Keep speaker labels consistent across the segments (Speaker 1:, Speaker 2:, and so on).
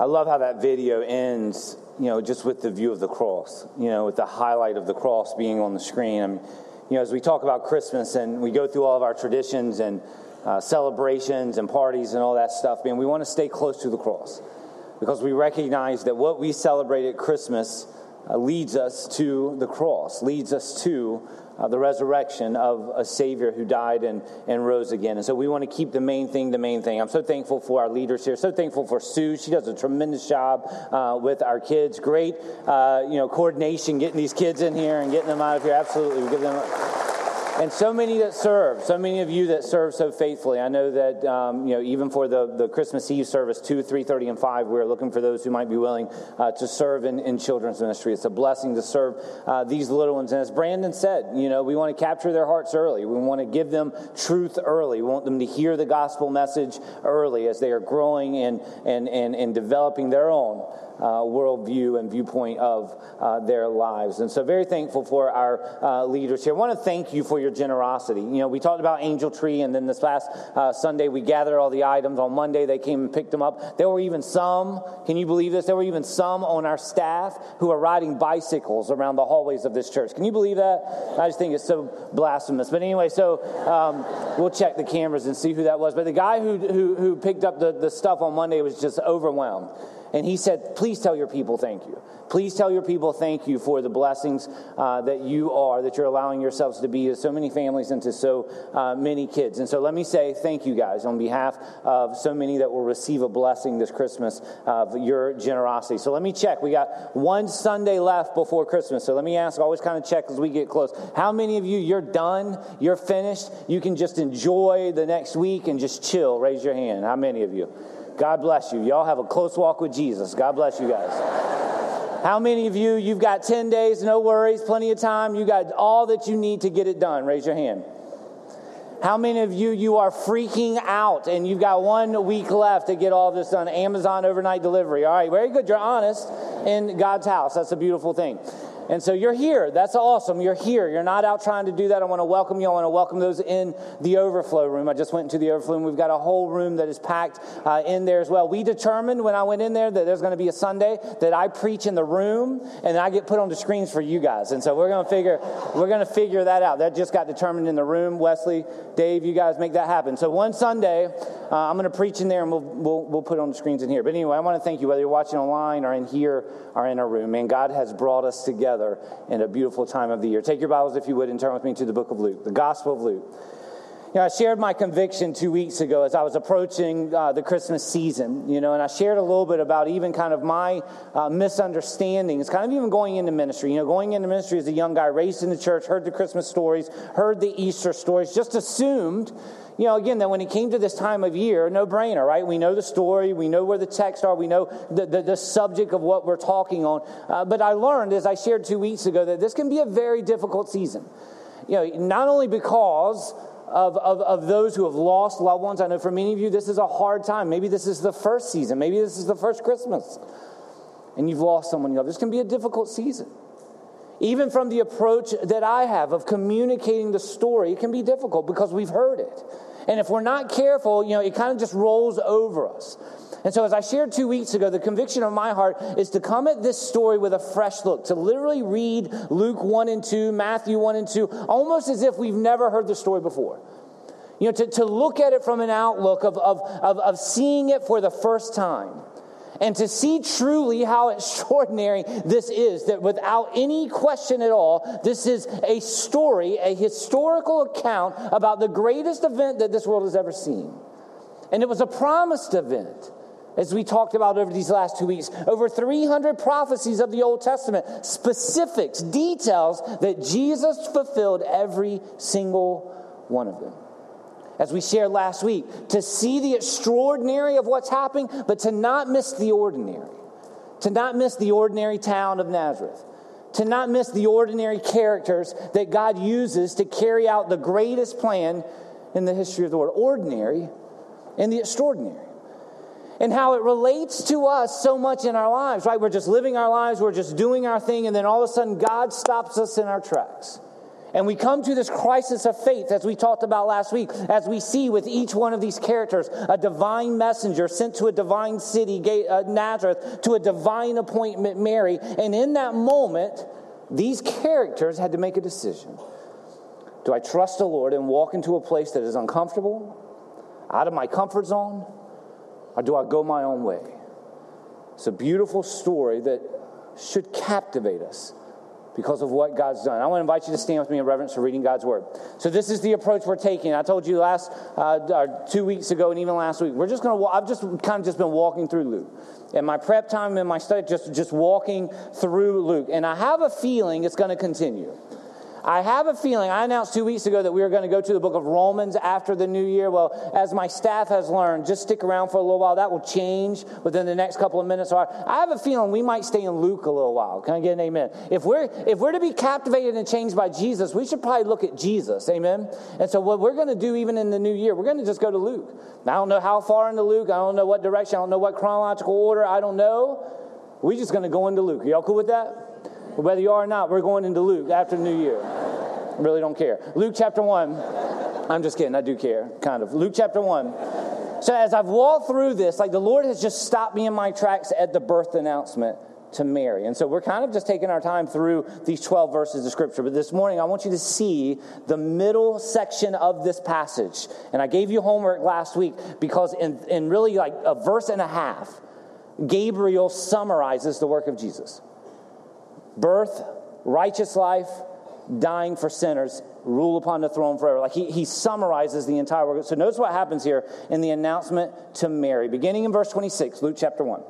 Speaker 1: I love how that video ends, you know, just with the view of the cross, you know, with the highlight of the cross being on the screen. I mean, you know, as we talk about Christmas and we go through all of our traditions and uh, celebrations and parties and all that stuff, man, we want to stay close to the cross because we recognize that what we celebrate at Christmas leads us to the cross, leads us to uh, the resurrection of a Savior who died and, and rose again. And so we want to keep the main thing the main thing. I'm so thankful for our leaders here. So thankful for Sue. She does a tremendous job uh, with our kids. Great, uh, you know, coordination getting these kids in here and getting them out of here. Absolutely, we give them. A, and so many that serve, so many of you that serve so faithfully. I know that um, you know even for the, the Christmas Eve service, two, three thirty, and five, we're looking for those who might be willing uh, to serve in, in children's ministry. It's a blessing to serve uh, these little ones. And as Brandon said, you know, we want to capture their hearts early. We want to give them truth early. We want them to hear the gospel message early as they are growing and and and, and developing their own uh, worldview and viewpoint of uh, their lives. And so, very thankful for our uh, leaders here. I want to thank you for your generosity. You know, we talked about Angel Tree, and then this last uh, Sunday we gathered all the items. On Monday, they came and picked them up. There were even some, can you believe this? There were even some on our staff who are riding bicycles around the hallways of this church. Can you believe that? I just think it's so blasphemous. But anyway, so um, we'll check the cameras and see who that was. But the guy who, who, who picked up the, the stuff on Monday was just overwhelmed. And he said, Please tell your people thank you. Please tell your people thank you for the blessings uh, that you are, that you're allowing yourselves to be to so many families and to so uh, many kids. And so let me say thank you guys on behalf of so many that will receive a blessing this Christmas of your generosity. So let me check. We got one Sunday left before Christmas. So let me ask, always kind of check as we get close. How many of you, you're done, you're finished, you can just enjoy the next week and just chill? Raise your hand. How many of you? God bless you. Y'all have a close walk with Jesus. God bless you guys. How many of you, you've got 10 days, no worries, plenty of time, you got all that you need to get it done? Raise your hand. How many of you, you are freaking out and you've got one week left to get all this done? Amazon overnight delivery. All right, very good. You're honest in God's house. That's a beautiful thing. And so you're here. That's awesome. You're here. You're not out trying to do that. I want to welcome you. I want to welcome those in the overflow room. I just went into the overflow room. We've got a whole room that is packed uh, in there as well. We determined when I went in there that there's going to be a Sunday that I preach in the room and I get put on the screens for you guys. And so we're going to figure we're going to figure that out. That just got determined in the room. Wesley, Dave, you guys make that happen. So one Sunday, uh, I'm going to preach in there and we'll, we'll, we'll put on the screens in here. But anyway, I want to thank you whether you're watching online or in here or in our room. Man, God has brought us together together in a beautiful time of the year. Take your Bibles, if you would, and turn with me to the book of Luke, the Gospel of Luke. You know, I shared my conviction two weeks ago as I was approaching uh, the Christmas season, you know, and I shared a little bit about even kind of my uh, misunderstandings, kind of even going into ministry. You know, going into ministry as a young guy, raised in the church, heard the Christmas stories, heard the Easter stories, just assumed you know, again, that when it came to this time of year, no brainer, right? We know the story, we know where the texts are, we know the, the, the subject of what we're talking on. Uh, but I learned, as I shared two weeks ago, that this can be a very difficult season. You know, not only because of, of, of those who have lost loved ones. I know for many of you, this is a hard time. Maybe this is the first season, maybe this is the first Christmas, and you've lost someone you love. This can be a difficult season. Even from the approach that I have of communicating the story, it can be difficult because we've heard it. And if we're not careful, you know, it kind of just rolls over us. And so, as I shared two weeks ago, the conviction of my heart is to come at this story with a fresh look, to literally read Luke 1 and 2, Matthew 1 and 2, almost as if we've never heard the story before. You know, to, to look at it from an outlook of, of, of, of seeing it for the first time and to see truly how extraordinary this is that without any question at all, this is a story, a historical account about the greatest event that this world has ever seen. And it was a promised event. As we talked about over these last two weeks, over 300 prophecies of the Old Testament, specifics, details that Jesus fulfilled every single one of them as we shared last week, to see the extraordinary of what's happening, but to not miss the ordinary, to not miss the ordinary town of Nazareth, to not miss the ordinary characters that God uses to carry out the greatest plan in the history of the world. Ordinary and the extraordinary. And how it relates to us so much in our lives, right? We're just living our lives, we're just doing our thing, and then all of a sudden God stops us in our tracks And we come to this crisis of faith, as we talked about last week, as we see with each one of these characters a divine messenger sent to a divine city, uh, Nazareth, to a divine appointment, Mary. And in that moment, these characters had to make a decision. Do I trust the Lord and walk into a place that is uncomfortable, out of my comfort zone, or do I go my own way? It's a beautiful story that should captivate us because of what God's done. I want to invite you to stand with me in reverence for reading God's word. So this is the approach we're taking. I told you last uh, two weeks ago and even last week. We're just going to. I've just kind of just been walking through Luke. and my prep time and my study, just just walking through Luke, and I have a feeling it's going to continue. I have a feeling, I announced two weeks ago that we were going to go to the book of Romans after the new year. Well, as my staff has learned, just stick around for a little while. That will change within the next couple of minutes. I have a feeling we might stay in Luke a little while. Can I get an amen? If we're, if we're to be captivated and changed by Jesus, we should probably look at Jesus. Amen? And so, what we're going to do even in the new year, we're going to just go to Luke. I don't know how far into Luke. I don't know what direction. I don't know what chronological order. I don't know. We're just going to go into Luke. Are y'all cool with that? Whether you are or not, we're going into Luke after the New Year. Really don't care. Luke chapter 1. I'm just kidding. I do care, kind of. Luke chapter 1. So as I've walked through this, like the Lord has just stopped me in my tracks at the birth announcement to Mary. And so we're kind of just taking our time through these 12 verses of Scripture. But this morning, I want you to see the middle section of this passage. And I gave you homework last week because, in, in really like a verse and a half, Gabriel summarizes the work of Jesus birth, righteous life, dying for sinners, rule upon the throne forever. Like he, he summarizes the entire work. So notice what happens here in the announcement to Mary, beginning in verse 26, Luke chapter 1.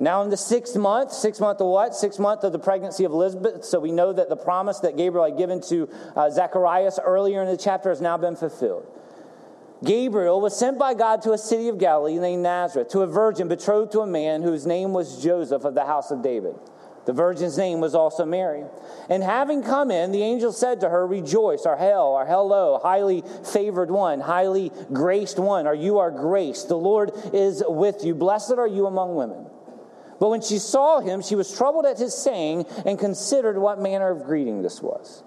Speaker 1: Now, in the sixth month, sixth month of what? Sixth month of the pregnancy of Elizabeth. So we know that the promise that Gabriel had given to uh, Zacharias earlier in the chapter has now been fulfilled. Gabriel was sent by God to a city of Galilee named Nazareth to a virgin betrothed to a man whose name was Joseph of the house of David. The virgin's name was also Mary. And having come in, the angel said to her, Rejoice, our hail, our hello, highly favored one, highly graced one, or you are graced. The Lord is with you. Blessed are you among women. But when she saw him, she was troubled at his saying and considered what manner of greeting this was.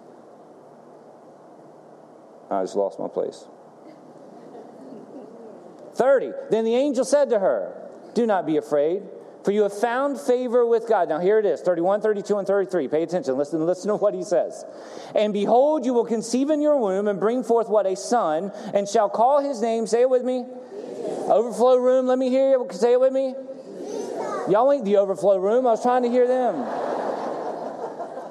Speaker 1: I just lost my place. 30. Then the angel said to her, Do not be afraid. For you have found favor with God. Now here it is 31, 32, and 33. Pay attention. Listen, listen to what he says. And behold, you will conceive in your womb and bring forth what? A son, and shall call his name. Say it with me. Jesus. Overflow room. Let me hear you. Say it with me. Jesus. Y'all ain't the overflow room. I was trying to hear them.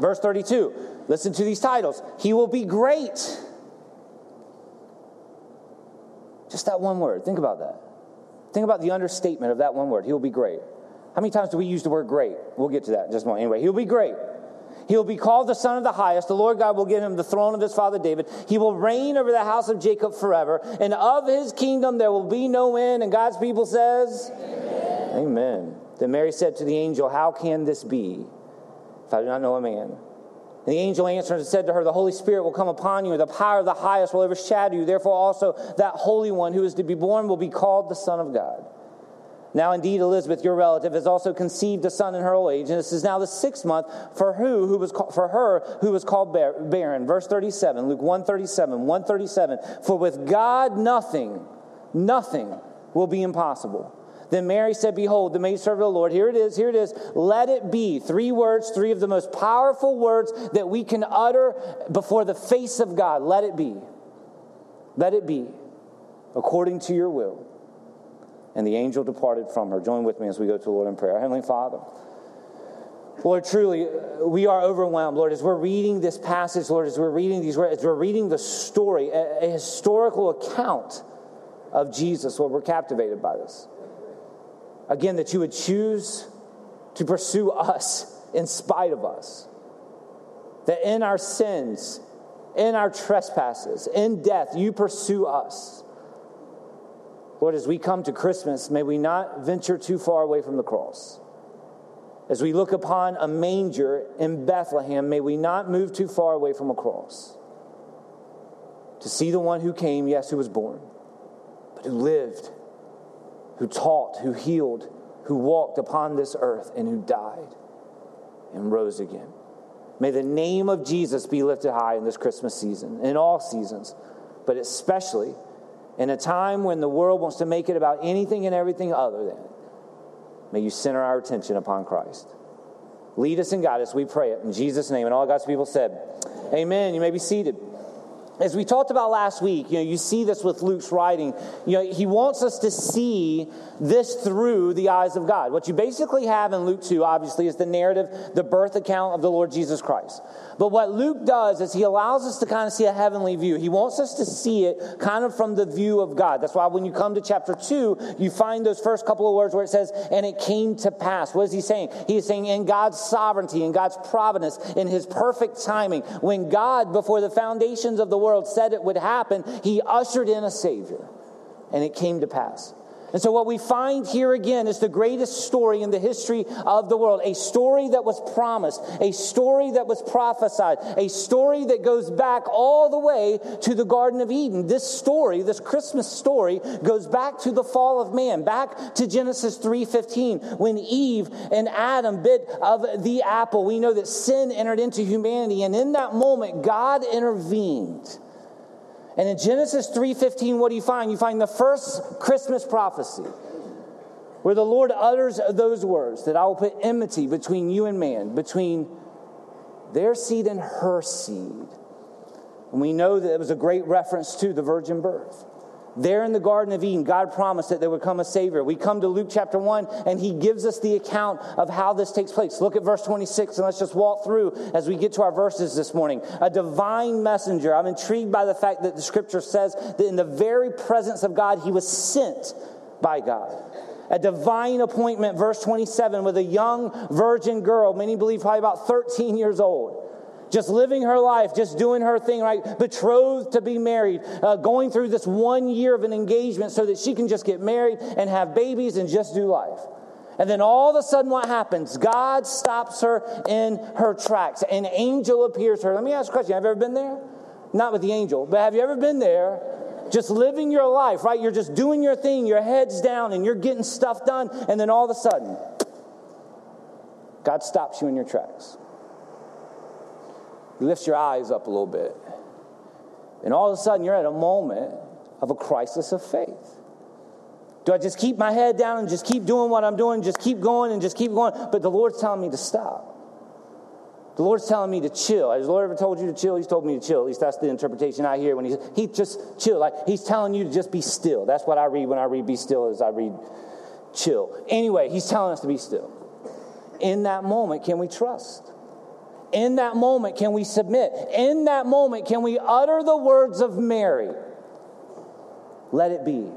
Speaker 1: Verse 32. Listen to these titles. He will be great. Just that one word. Think about that. Think about the understatement of that one word. He will be great. How many times do we use the word great? We'll get to that in just a moment. Anyway, he'll be great. He'll be called the Son of the Highest. The Lord God will give him the throne of his father David. He will reign over the house of Jacob forever. And of his kingdom there will be no end. And God's people says, Amen. Amen. Then Mary said to the angel, How can this be if I do not know a man? And the angel answered and said to her, The Holy Spirit will come upon you, and the power of the highest will overshadow you. Therefore, also that Holy One who is to be born will be called the Son of God. Now, indeed, Elizabeth, your relative, has also conceived a son in her old age, and this is now the sixth month for who, who was called, for her who was called barren. Verse 37, Luke 137, 137. For with God nothing, nothing will be impossible. Then Mary said, Behold, the maidservant of the Lord. Here it is, here it is. Let it be. Three words, three of the most powerful words that we can utter before the face of God. Let it be. Let it be according to your will. And the angel departed from her. Join with me as we go to the Lord in prayer. Heavenly Father, Lord, truly, we are overwhelmed, Lord, as we're reading this passage, Lord, as we're reading these, words, as we're reading the story, a, a historical account of Jesus, Lord, we're captivated by this. Again, that you would choose to pursue us in spite of us. That in our sins, in our trespasses, in death, you pursue us. Lord, as we come to Christmas, may we not venture too far away from the cross. As we look upon a manger in Bethlehem, may we not move too far away from a cross. To see the one who came, yes, who was born, but who lived, who taught, who healed, who walked upon this earth, and who died and rose again. May the name of Jesus be lifted high in this Christmas season, in all seasons, but especially in a time when the world wants to make it about anything and everything other than. May you center our attention upon Christ. Lead us and guide us, we pray it in Jesus' name. And all God's people said, Amen. You may be seated as we talked about last week, you know, you see this with Luke's writing. You know, he wants us to see this through the eyes of God. What you basically have in Luke 2, obviously, is the narrative, the birth account of the Lord Jesus Christ. But what Luke does is he allows us to kind of see a heavenly view. He wants us to see it kind of from the view of God. That's why when you come to chapter 2, you find those first couple of words where it says, and it came to pass. What is he saying? He is saying, in God's sovereignty, in God's providence, in his perfect timing, when God, before the foundations of the world, said it would happen, he ushered in a Savior. And it came to pass. And so, what we find here again is the greatest story in the history of the world. A story that was promised, a story that was prophesied, a story that goes back all the way to the Garden of Eden. This story, this Christmas story, goes back to the fall of man, back to Genesis 3:15, when Eve and Adam bit of the apple. We know that sin entered into humanity, and in that moment, God intervened. And in Genesis 3:15 what do you find? You find the first Christmas prophecy where the Lord utters those words that I will put enmity between you and man, between their seed and her seed. And we know that it was a great reference to the virgin birth. There in the Garden of Eden, God promised that there would come a Savior. We come to Luke chapter 1, and He gives us the account of how this takes place. Look at verse 26, and let's just walk through as we get to our verses this morning. A divine messenger. I'm intrigued by the fact that the scripture says that in the very presence of God, He was sent by God a divine appointment, verse 27, with a young virgin girl, many believe probably about 13 years old just living her life, just doing her thing, right? Betrothed to be married, uh, going through this one year of an engagement so that she can just get married and have babies and just do life. And then all of a sudden, what happens? God stops her in her tracks. An angel appears to her. Let me ask a question. Have you ever been there? Not with the angel, but have you ever been there just living your life, right? You're just doing your thing, your head's down, and you're getting stuff done, and then all of a sudden, God stops you in your tracks. Lift your eyes up a little bit. And all of a sudden, you're at a moment of a crisis of faith. Do I just keep my head down and just keep doing what I'm doing, just keep going and just keep going? But the Lord's telling me to stop. The Lord's telling me to chill. Has the Lord ever told you to chill? He's told me to chill. At least that's the interpretation I hear when he he just chill. Like he's telling you to just be still. That's what I read when I read be still as I read chill. Anyway, he's telling us to be still. In that moment, can we trust? In that moment, can we submit? In that moment, can we utter the words of Mary? Let it be.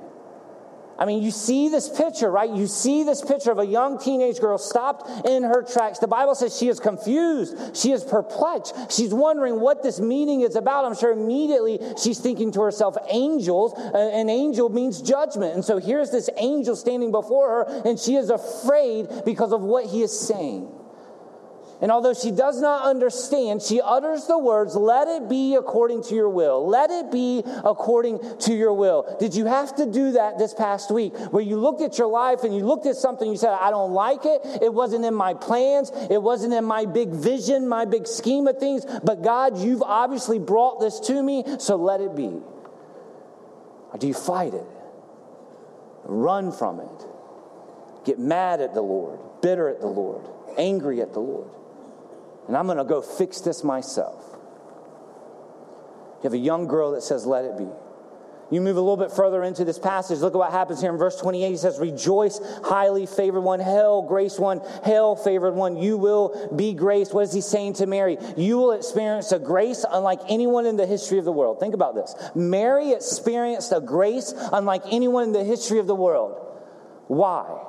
Speaker 1: I mean, you see this picture, right? You see this picture of a young teenage girl stopped in her tracks. The Bible says she is confused. She is perplexed. She's wondering what this meaning is about. I'm sure immediately she's thinking to herself, angels. Uh, an angel means judgment. And so here's this angel standing before her, and she is afraid because of what he is saying. And although she does not understand, she utters the words, Let it be according to your will. Let it be according to your will. Did you have to do that this past week where you looked at your life and you looked at something, you said, I don't like it. It wasn't in my plans. It wasn't in my big vision, my big scheme of things. But God, you've obviously brought this to me, so let it be. Or do you fight it? Run from it. Get mad at the Lord, bitter at the Lord, angry at the Lord and I'm going to go fix this myself. You have a young girl that says, Let it be. You move a little bit further into this passage. Look at what happens here in verse 28. He says, Rejoice, highly favored one. Hail, grace one. Hail, favored one. You will be graced. What is he saying to Mary? You will experience a grace unlike anyone in the history of the world. Think about this. Mary experienced a grace unlike anyone in the history of the world. Why?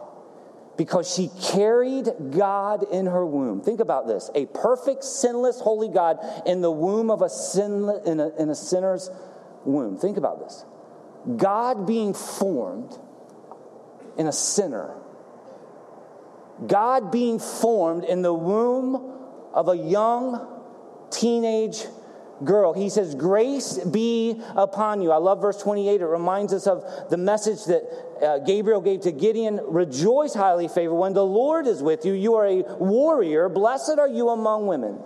Speaker 1: Because she carried God in her womb. Think about this a perfect, sinless, holy God in the womb of a, sinless, in a, in a sinner's womb. Think about this God being formed in a sinner. God being formed in the womb of a young teenage girl. He says, Grace be upon you. I love verse 28. It reminds us of the message that uh, Gabriel gave to Gideon Rejoice, highly favored when The Lord is with you. You are a warrior. Blessed are you among women.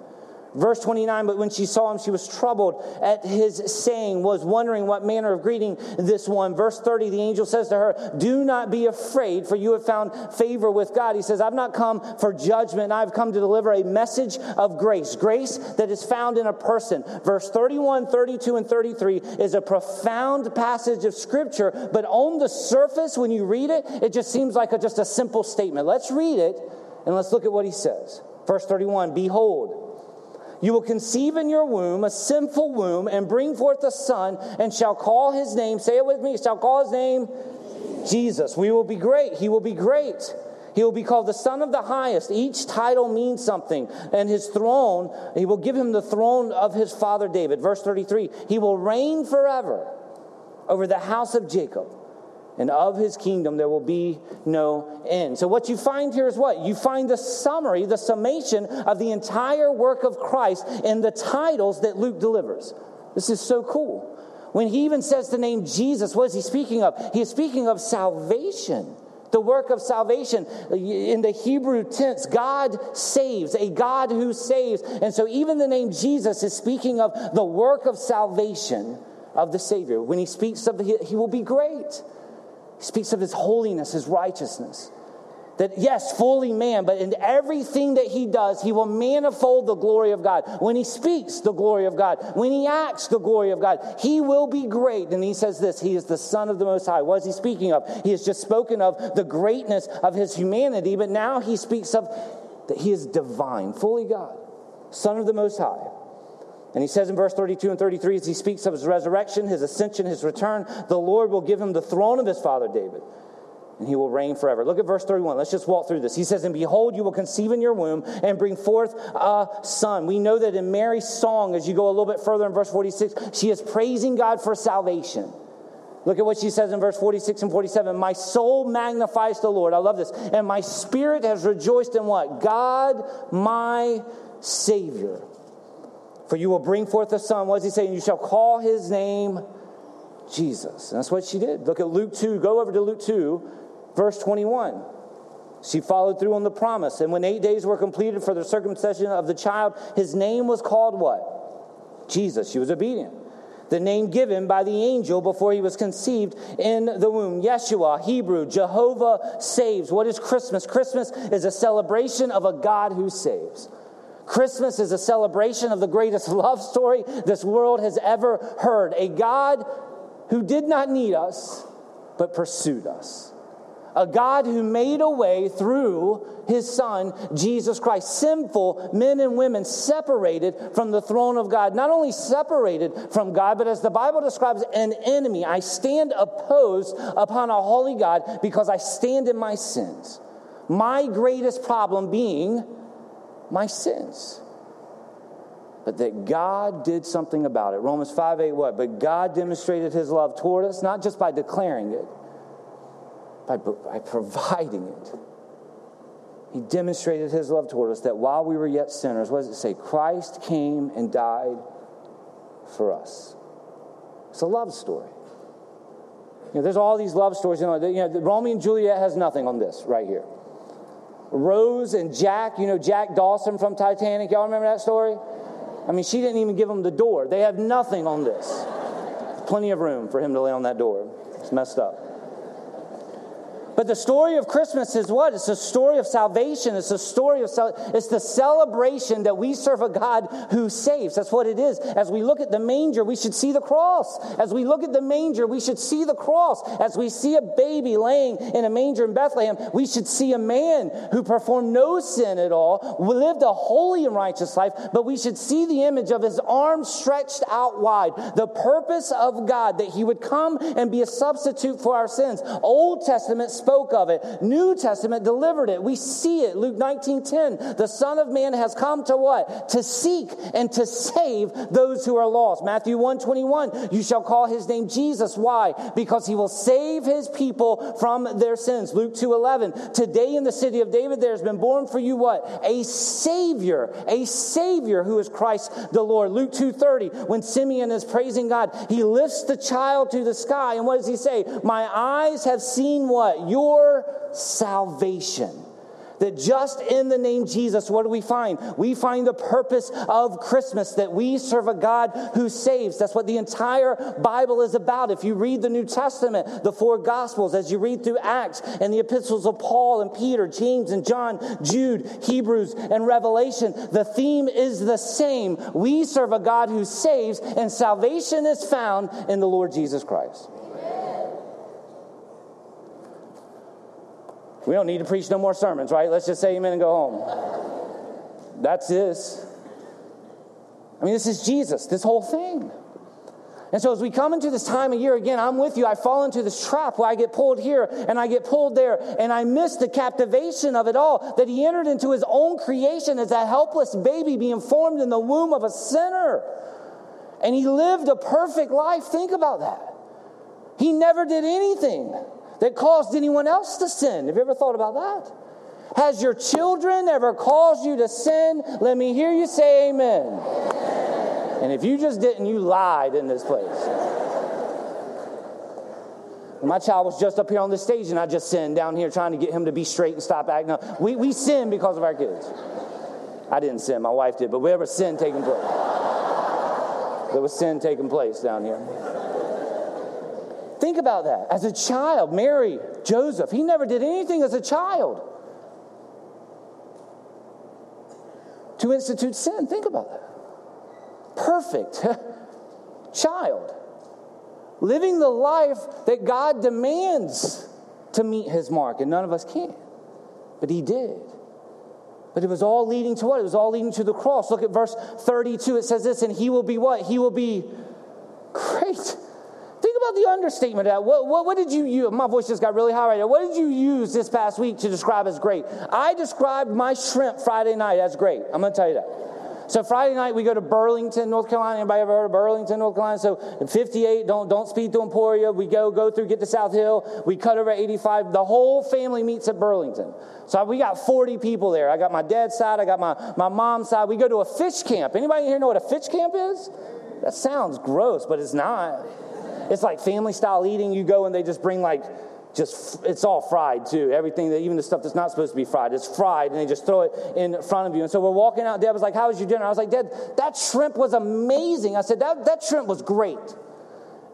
Speaker 1: Verse 29, but when she saw him, she was troubled at his saying, was wondering what manner of greeting this one. Verse 30, the angel says to her, Do not be afraid, for you have found favor with God. He says, I've not come for judgment, I've come to deliver a message of grace, grace that is found in a person. Verse 31, 32, and 33 is a profound passage of scripture, but on the surface, when you read it, it just seems like a, just a simple statement. Let's read it and let's look at what he says. Verse 31, Behold, you will conceive in your womb a sinful womb and bring forth a son and shall call his name, say it with me, shall call his name Jesus. We will be great. He will be great. He will be called the Son of the Highest. Each title means something. And his throne, he will give him the throne of his father David. Verse 33 He will reign forever over the house of Jacob and of his kingdom there will be no end. So, what you find here is what? You find the summary, the summation of the entire work of Christ in the titles that Luke delivers. This is so cool. When he even says the name Jesus, what is he speaking of? He is speaking of salvation. The work of salvation. In the Hebrew tense, God saves, a God who saves. And so, even the name Jesus is speaking of the work of salvation of the Savior. When he speaks of it, he will be great. Speaks of his holiness, his righteousness. That, yes, fully man, but in everything that he does, he will manifold the glory of God. When he speaks, the glory of God. When he acts, the glory of God. He will be great. And he says this He is the Son of the Most High. What is he speaking of? He has just spoken of the greatness of his humanity, but now he speaks of that he is divine, fully God, Son of the Most High. And he says in verse 32 and 33, as he speaks of his resurrection, his ascension, his return, the Lord will give him the throne of his father David, and he will reign forever. Look at verse 31. Let's just walk through this. He says, And behold, you will conceive in your womb and bring forth a son. We know that in Mary's song, as you go a little bit further in verse 46, she is praising God for salvation. Look at what she says in verse 46 and 47. My soul magnifies the Lord. I love this. And my spirit has rejoiced in what? God, my Savior. For you will bring forth a son. What does he say? You shall call his name Jesus. And that's what she did. Look at Luke 2. Go over to Luke 2, verse 21. She followed through on the promise. And when eight days were completed for the circumcision of the child, his name was called what? Jesus. She was obedient. The name given by the angel before he was conceived in the womb. Yeshua, Hebrew, Jehovah saves. What is Christmas? Christmas is a celebration of a God who saves. Christmas is a celebration of the greatest love story this world has ever heard. A God who did not need us, but pursued us. A God who made a way through his son, Jesus Christ. Sinful men and women separated from the throne of God. Not only separated from God, but as the Bible describes, an enemy. I stand opposed upon a holy God because I stand in my sins. My greatest problem being my sins. But that God did something about it. Romans 5 8, what? But God demonstrated his love toward us, not just by declaring it, by, by providing it. He demonstrated his love toward us that while we were yet sinners, what does it say? Christ came and died for us. It's a love story. You know, there's all these love stories. You know, you know, Romeo and Juliet has nothing on this right here. Rose and Jack, you know, Jack Dawson from Titanic. Y'all remember that story? I mean, she didn't even give him the door. They have nothing on this. Plenty of room for him to lay on that door. It's messed up. But the story of Christmas is what? It's a story of salvation. It's a story of it's the celebration that we serve a God who saves. That's what it is. As we look at the manger, we should see the cross. As we look at the manger, we should see the cross. As we see a baby laying in a manger in Bethlehem, we should see a man who performed no sin at all, lived a holy and righteous life, but we should see the image of his arms stretched out wide. The purpose of God that he would come and be a substitute for our sins. Old Testament spoke of it. New Testament delivered it. We see it. Luke 19:10. The Son of Man has come to what? To seek and to save those who are lost. Matthew 121. You shall call his name Jesus. Why? Because he will save his people from their sins. Luke 2:11. Today in the city of David there has been born for you what? A savior. A savior who is Christ the Lord. Luke 2:30. When Simeon is praising God, he lifts the child to the sky and what does he say? My eyes have seen what? Your salvation. that just in the name Jesus, what do we find? We find the purpose of Christmas that we serve a God who saves. That's what the entire Bible is about. If you read the New Testament, the four Gospels, as you read through Acts and the epistles of Paul and Peter, James and John, Jude, Hebrews, and Revelation, the theme is the same. We serve a God who saves, and salvation is found in the Lord Jesus Christ. We don't need to preach no more sermons, right? Let's just say amen and go home. That's this. I mean, this is Jesus, this whole thing. And so, as we come into this time of year again, I'm with you. I fall into this trap where I get pulled here and I get pulled there, and I miss the captivation of it all that he entered into his own creation as a helpless baby being formed in the womb of a sinner. And he lived a perfect life. Think about that. He never did anything that caused anyone else to sin. Have you ever thought about that? Has your children ever caused you to sin? Let me hear you say amen. And if you just didn't, you lied in this place. My child was just up here on the stage and I just sinned down here trying to get him to be straight and stop acting up. We, we sin because of our kids. I didn't sin, my wife did, but we ever sin taking place. There was sin taking place down here. Think about that. As a child, Mary, Joseph, he never did anything as a child to institute sin. Think about that perfect child, living the life that God demands to meet his mark, and none of us can. But he did. But it was all leading to what? It was all leading to the cross. Look at verse 32. It says this, and he will be what? He will be great. About the understatement of that. What, what, what, did you use? My voice just got really high right now. What did you use this past week to describe as great? I described my shrimp Friday night as great. I'm going to tell you that. So Friday night we go to Burlington, North Carolina. Anybody ever heard of Burlington, North Carolina? So 58, don't don't speed to Emporia. We go go through, get to South Hill. We cut over 85. The whole family meets at Burlington. So we got 40 people there. I got my dad's side. I got my my mom's side. We go to a fish camp. Anybody here know what a fish camp is? That sounds gross, but it's not. It's like family style eating. You go and they just bring like just it's all fried too. Everything that even the stuff that's not supposed to be fried, it's fried, and they just throw it in front of you. And so we're walking out. Dad was like, "How was your dinner?" I was like, "Dad, that shrimp was amazing." I said, "That that shrimp was great."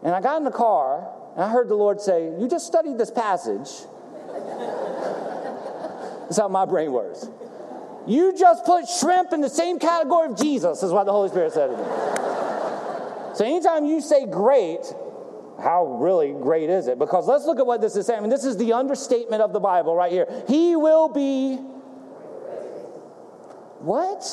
Speaker 1: And I got in the car, and I heard the Lord say, "You just studied this passage." That's how my brain works. You just put shrimp in the same category of Jesus, is what the Holy Spirit said to me. So anytime you say great, how really great is it? Because let's look at what this is saying. I mean, this is the understatement of the Bible right here. He will be. What?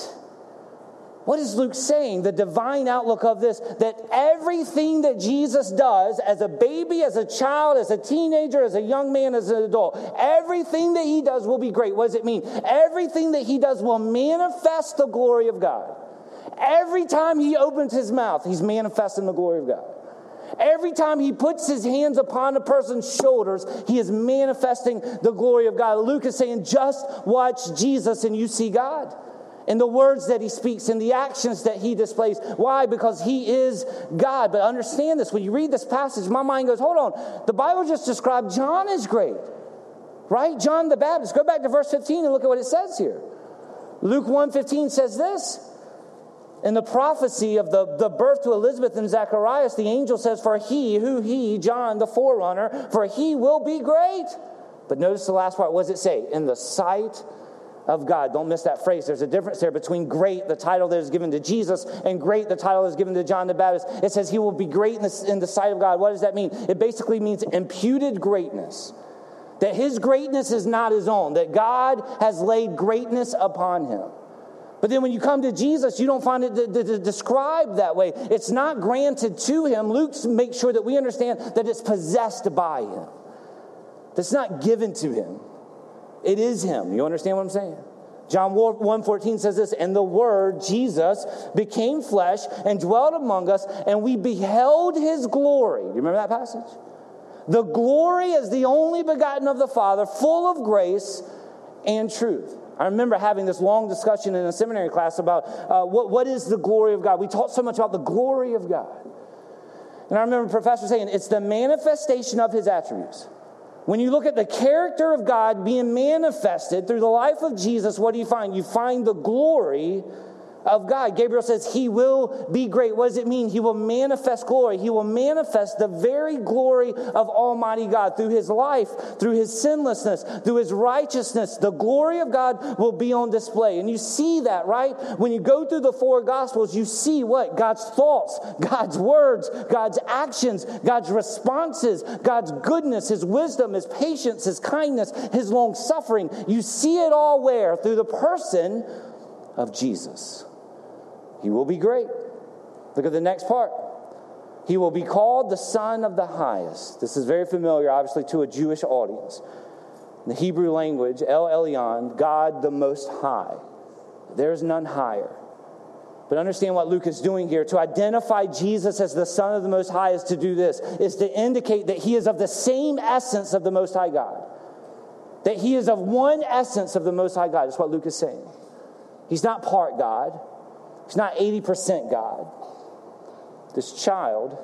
Speaker 1: What is Luke saying? The divine outlook of this that everything that Jesus does as a baby, as a child, as a teenager, as a young man, as an adult, everything that he does will be great. What does it mean? Everything that he does will manifest the glory of God. Every time he opens his mouth, he's manifesting the glory of God. Every time he puts his hands upon a person's shoulders, he is manifesting the glory of God. Luke is saying, just watch Jesus and you see God. In the words that he speaks, in the actions that he displays. Why? Because he is God. But understand this when you read this passage, my mind goes, hold on. The Bible just described John as great, right? John the Baptist. Go back to verse 15 and look at what it says here. Luke 1:15 says this. In the prophecy of the, the birth to Elizabeth and Zacharias, the angel says, For he, who he, John the forerunner, for he will be great. But notice the last part. What does it say? In the sight of God. Don't miss that phrase. There's a difference there between great, the title that is given to Jesus, and great, the title that is given to John the Baptist. It says he will be great in the, in the sight of God. What does that mean? It basically means imputed greatness. That his greatness is not his own, that God has laid greatness upon him. But then when you come to Jesus, you don't find it described that way. It's not granted to him. Luke makes sure that we understand that it's possessed by him. That's not given to him. It is him. You understand what I'm saying? John 1:14 says this, and the word Jesus became flesh and dwelt among us, and we beheld his glory. Do you remember that passage? The glory is the only begotten of the Father, full of grace and truth. I remember having this long discussion in a seminary class about uh, what, what is the glory of God. We talked so much about the glory of God. And I remember professor saying it's the manifestation of his attributes. When you look at the character of God being manifested through the life of Jesus, what do you find? You find the glory of God. Gabriel says he will be great. What does it mean? He will manifest glory. He will manifest the very glory of Almighty God through his life, through his sinlessness, through his righteousness. The glory of God will be on display. And you see that, right? When you go through the four gospels, you see what? God's thoughts, God's words, God's actions, God's responses, God's goodness, his wisdom, his patience, his kindness, his long suffering. You see it all where? Through the person of Jesus. He will be great. Look at the next part. He will be called the Son of the Highest. This is very familiar, obviously, to a Jewish audience. In the Hebrew language, El Elyon, God the Most High. There's none higher. But understand what Luke is doing here. To identify Jesus as the Son of the Most High is to do this, is to indicate that he is of the same essence of the Most High God. That he is of one essence of the Most High God. That's what Luke is saying. He's not part God, He's not 80% God. This child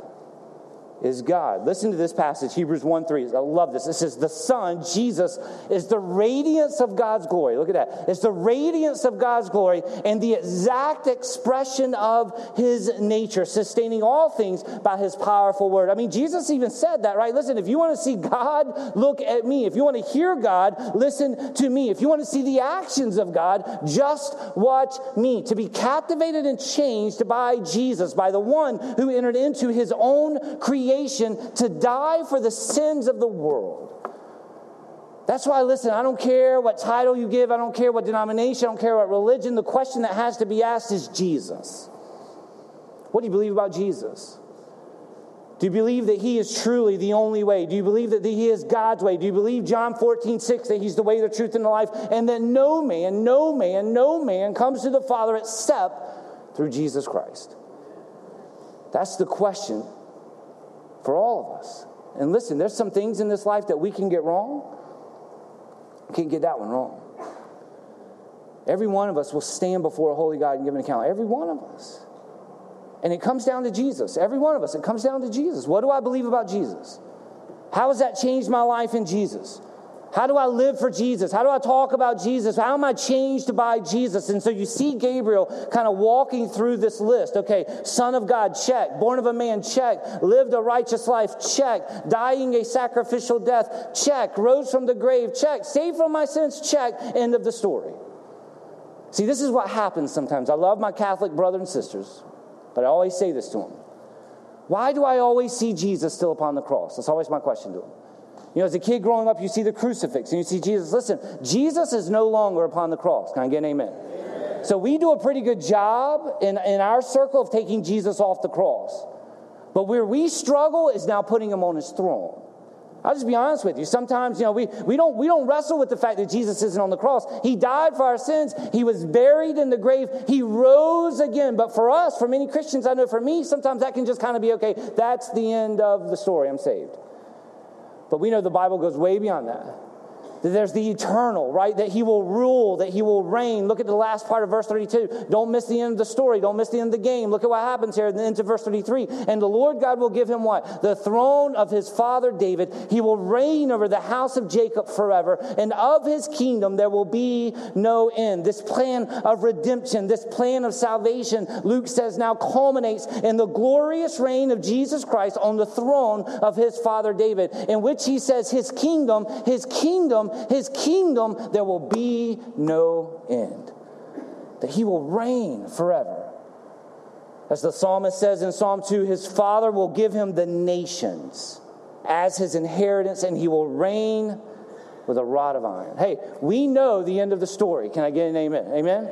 Speaker 1: is God. Listen to this passage, Hebrews 1 3. I love this. It says, The Son, Jesus, is the radiance of God's glory. Look at that. It's the radiance of God's glory and the exact expression of his nature, sustaining all things by his powerful word. I mean, Jesus even said that, right? Listen, if you want to see God, look at me. If you want to hear God, listen to me. If you want to see the actions of God, just watch me. To be captivated and changed by Jesus, by the one who entered into his own creation creation to die for the sins of the world. That's why, listen, I don't care what title you give, I don't care what denomination, I don't care what religion. The question that has to be asked is Jesus. What do you believe about Jesus? Do you believe that He is truly the only way? Do you believe that He is God's way? Do you believe John 14, 6, that He's the way, the truth, and the life, and that no man, no man, no man comes to the Father except through Jesus Christ? That's the question for all of us. And listen, there's some things in this life that we can get wrong. We can't get that one wrong. Every one of us will stand before a holy God and give an account. Every one of us. And it comes down to Jesus. Every one of us, it comes down to Jesus. What do I believe about Jesus? How has that changed my life in Jesus? How do I live for Jesus? How do I talk about Jesus? How am I changed by Jesus? And so you see Gabriel kind of walking through this list. Okay, Son of God, check. Born of a man, check. Lived a righteous life, check. Dying a sacrificial death, check. Rose from the grave, check. Saved from my sins, check. End of the story. See, this is what happens sometimes. I love my Catholic brothers and sisters, but I always say this to them. Why do I always see Jesus still upon the cross? That's always my question to them. You know, as a kid growing up, you see the crucifix and you see Jesus. Listen, Jesus is no longer upon the cross. Can I get an amen? amen. So we do a pretty good job in, in our circle of taking Jesus off the cross. But where we struggle is now putting him on his throne. I'll just be honest with you. Sometimes, you know, we, we, don't, we don't wrestle with the fact that Jesus isn't on the cross. He died for our sins. He was buried in the grave. He rose again. But for us, for many Christians, I know for me, sometimes that can just kind of be okay. That's the end of the story. I'm saved. But we know the Bible goes way beyond that. There's the eternal, right? That he will rule, that he will reign. Look at the last part of verse 32. Don't miss the end of the story. Don't miss the end of the game. Look at what happens here into verse 33. And the Lord God will give him what? The throne of his father David. He will reign over the house of Jacob forever. And of his kingdom there will be no end. This plan of redemption, this plan of salvation, Luke says now culminates in the glorious reign of Jesus Christ on the throne of his father David, in which he says his kingdom, his kingdom his kingdom, there will be no end. That he will reign forever. As the psalmist says in Psalm 2, his father will give him the nations as his inheritance, and he will reign with a rod of iron. Hey, we know the end of the story. Can I get an amen? Amen?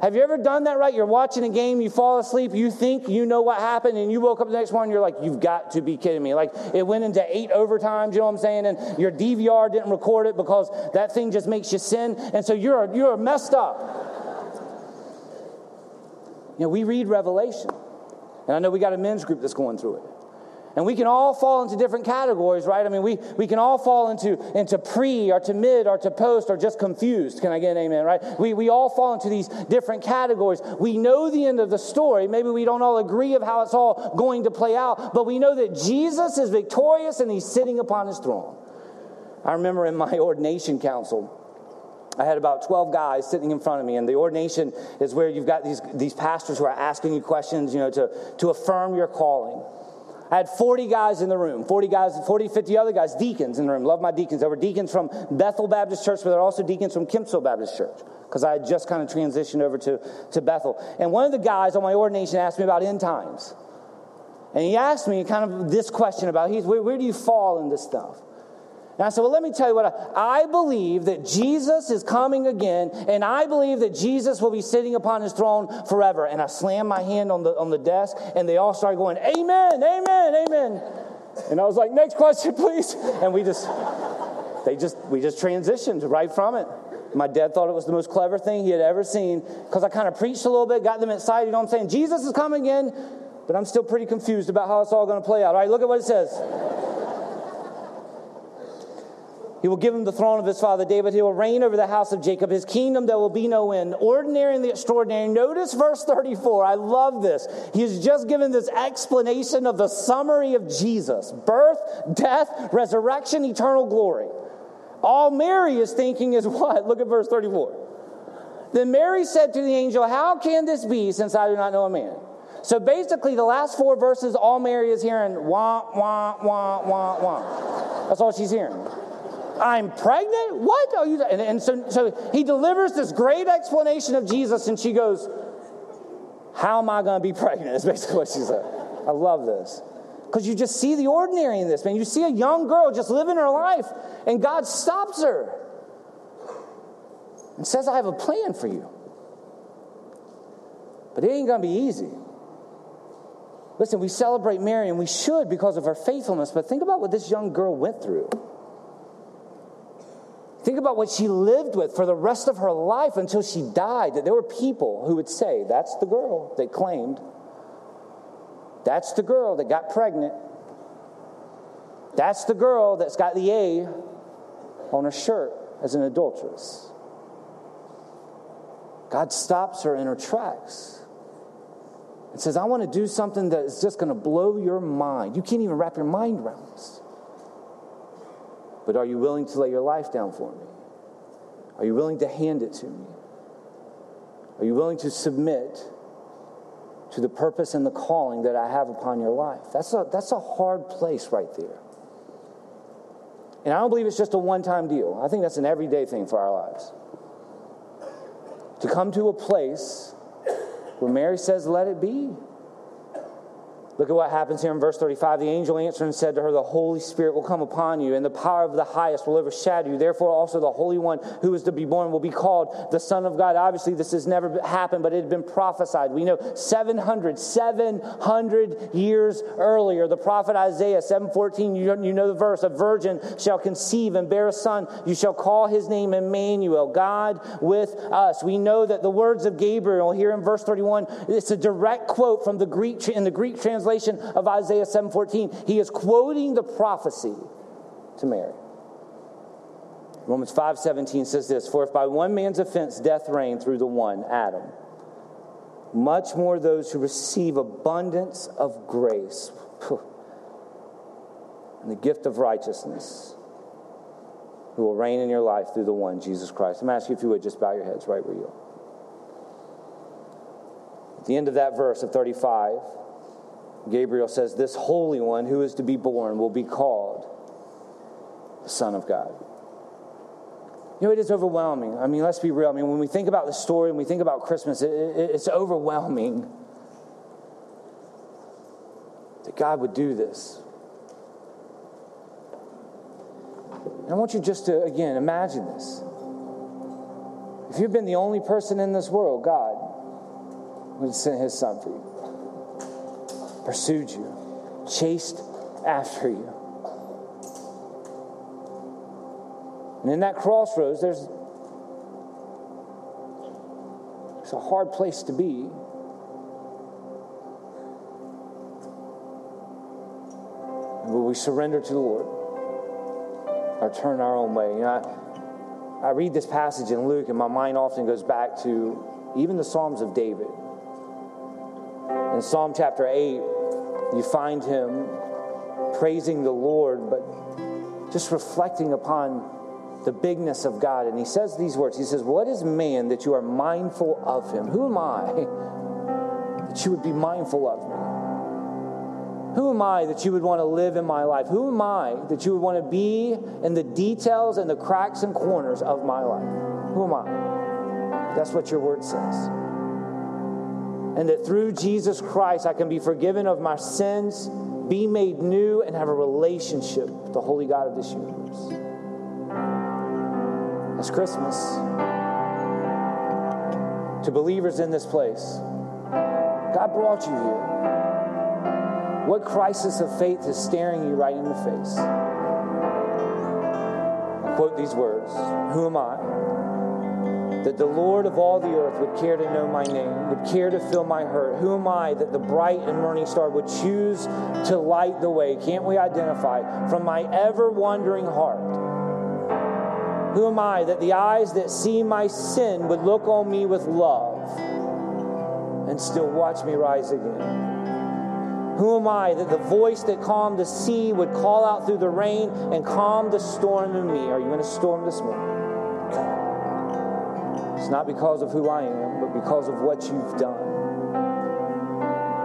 Speaker 1: Have you ever done that right? You're watching a game, you fall asleep, you think you know what happened, and you woke up the next morning, you're like, you've got to be kidding me. Like it went into eight overtimes, you know what I'm saying? And your DVR didn't record it because that thing just makes you sin. And so you're, you're messed up. You know, we read Revelation. And I know we got a men's group that's going through it. And we can all fall into different categories, right? I mean, we, we can all fall into, into pre or to mid or to post or just confused. Can I get an amen, right? We, we all fall into these different categories. We know the end of the story. Maybe we don't all agree of how it's all going to play out, but we know that Jesus is victorious and he's sitting upon his throne. I remember in my ordination council, I had about 12 guys sitting in front of me, and the ordination is where you've got these, these pastors who are asking you questions, you know, to, to affirm your calling. I had 40 guys in the room, 40 guys, 40, 50 other guys, deacons in the room. Love my deacons. There were deacons from Bethel Baptist Church, but there were also deacons from Kempsville Baptist Church because I had just kind of transitioned over to, to Bethel. And one of the guys on my ordination asked me about end times. And he asked me kind of this question about where, where do you fall in this stuff? And I said, Well, let me tell you what I, I, believe that Jesus is coming again, and I believe that Jesus will be sitting upon his throne forever. And I slammed my hand on the, on the desk, and they all started going, Amen, Amen, Amen. And I was like, Next question, please. And we just, they just, we just transitioned right from it. My dad thought it was the most clever thing he had ever seen because I kind of preached a little bit, got them excited. You know what I'm saying? Jesus is coming again, but I'm still pretty confused about how it's all going to play out. All right, look at what it says. He will give him the throne of his father David. He will reign over the house of Jacob. His kingdom there will be no end. Ordinary and the extraordinary. Notice verse 34. I love this. He has just given this explanation of the summary of Jesus birth, death, resurrection, eternal glory. All Mary is thinking is what? Look at verse 34. Then Mary said to the angel, How can this be since I do not know a man? So basically, the last four verses, all Mary is hearing wah, wah, wah, wah, wah. That's all she's hearing. I'm pregnant? What are you? And, and so, so he delivers this great explanation of Jesus, and she goes, How am I going to be pregnant? Is basically what she said. I love this. Because you just see the ordinary in this, man. You see a young girl just living her life, and God stops her and says, I have a plan for you. But it ain't going to be easy. Listen, we celebrate Mary, and we should because of her faithfulness, but think about what this young girl went through. Think about what she lived with for the rest of her life until she died. That there were people who would say, That's the girl they claimed. That's the girl that got pregnant. That's the girl that's got the A on her shirt as an adulteress. God stops her in her tracks and says, I want to do something that is just going to blow your mind. You can't even wrap your mind around this. But are you willing to lay your life down for me? Are you willing to hand it to me? Are you willing to submit to the purpose and the calling that I have upon your life? That's a, that's a hard place right there. And I don't believe it's just a one time deal. I think that's an everyday thing for our lives. To come to a place where Mary says, Let it be. Look at what happens here in verse 35. The angel answered and said to her, The Holy Spirit will come upon you, and the power of the highest will overshadow you. Therefore, also the Holy One who is to be born will be called the Son of God. Obviously, this has never happened, but it had been prophesied. We know 700, 700 years earlier, the prophet Isaiah 7:14, you, you know the verse, a virgin shall conceive and bear a son. You shall call his name Emmanuel, God with us. We know that the words of Gabriel here in verse 31, it's a direct quote from the Greek in the Greek translation translation of Isaiah 7:14, he is quoting the prophecy to Mary. Romans 5:17 says this, "For if by one man's offense death reigned through the one, Adam, much more those who receive abundance of grace and the gift of righteousness who will reign in your life through the one, Jesus Christ." I'm asking you if you would just bow your heads right where you are. At the end of that verse of 35, Gabriel says, This Holy One who is to be born will be called the Son of God. You know, it is overwhelming. I mean, let's be real. I mean, when we think about the story and we think about Christmas, it, it, it's overwhelming that God would do this. And I want you just to, again, imagine this. If you've been the only person in this world, God would send his son for you pursued you, chased after you. And in that crossroads, there's, it's a hard place to be. Will we surrender to the Lord or turn our own way? You know, I, I read this passage in Luke, and my mind often goes back to even the Psalms of David. In Psalm chapter 8, you find him praising the Lord, but just reflecting upon the bigness of God. And he says these words He says, What is man that you are mindful of him? Who am I that you would be mindful of me? Who am I that you would want to live in my life? Who am I that you would want to be in the details and the cracks and corners of my life? Who am I? That's what your word says. And that through Jesus Christ, I can be forgiven of my sins, be made new, and have a relationship with the holy God of this universe. That's Christmas. To believers in this place, God brought you here. What crisis of faith is staring you right in the face? I quote these words Who am I? That the Lord of all the earth would care to know my name, would care to feel my hurt. Who am I that the bright and morning star would choose to light the way? Can't we identify from my ever wandering heart? Who am I that the eyes that see my sin would look on me with love and still watch me rise again? Who am I that the voice that calmed the sea would call out through the rain and calm the storm in me? Are you in a storm this morning? It's not because of who I am, but because of what you've done.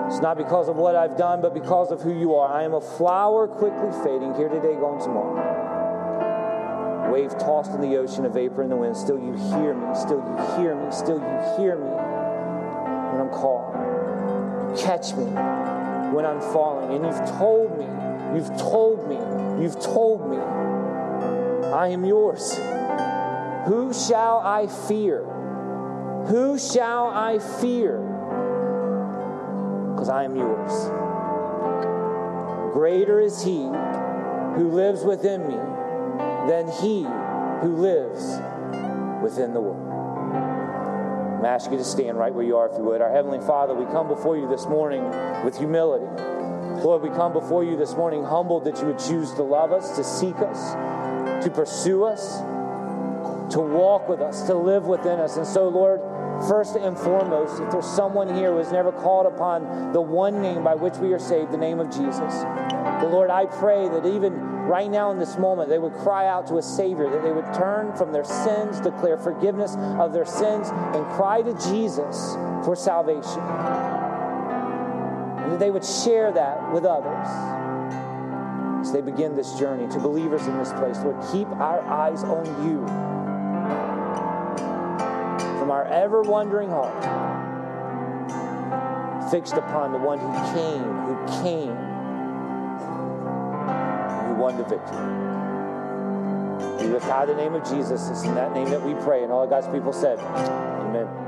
Speaker 1: It's not because of what I've done, but because of who you are. I am a flower quickly fading, here today, gone tomorrow. Wave tossed in the ocean, a vapor in the wind. Still you hear me, still you hear me, still you hear me when I'm called. Catch me when I'm falling. And you've told me, you've told me, you've told me, I am yours. Who shall I fear? Who shall I fear? Because I am yours. Greater is He who lives within me than He who lives within the world. I'm asking you to stand right where you are, if you would. Our Heavenly Father, we come before you this morning with humility. Lord, we come before you this morning humbled that you would choose to love us, to seek us, to pursue us, to walk with us, to live within us. And so, Lord, first and foremost, if there's someone here who has never called upon the one name by which we are saved, the name of Jesus, the Lord, I pray that even right now in this moment, they would cry out to a Savior, that they would turn from their sins, declare forgiveness of their sins, and cry to Jesus for salvation. And that they would share that with others as they begin this journey. To believers in this place, Lord, keep our eyes on you from our ever wandering heart, fixed upon the one who came, who came who won the victory. We lift high the name of Jesus. It's in that name that we pray. And all God's people said, Amen.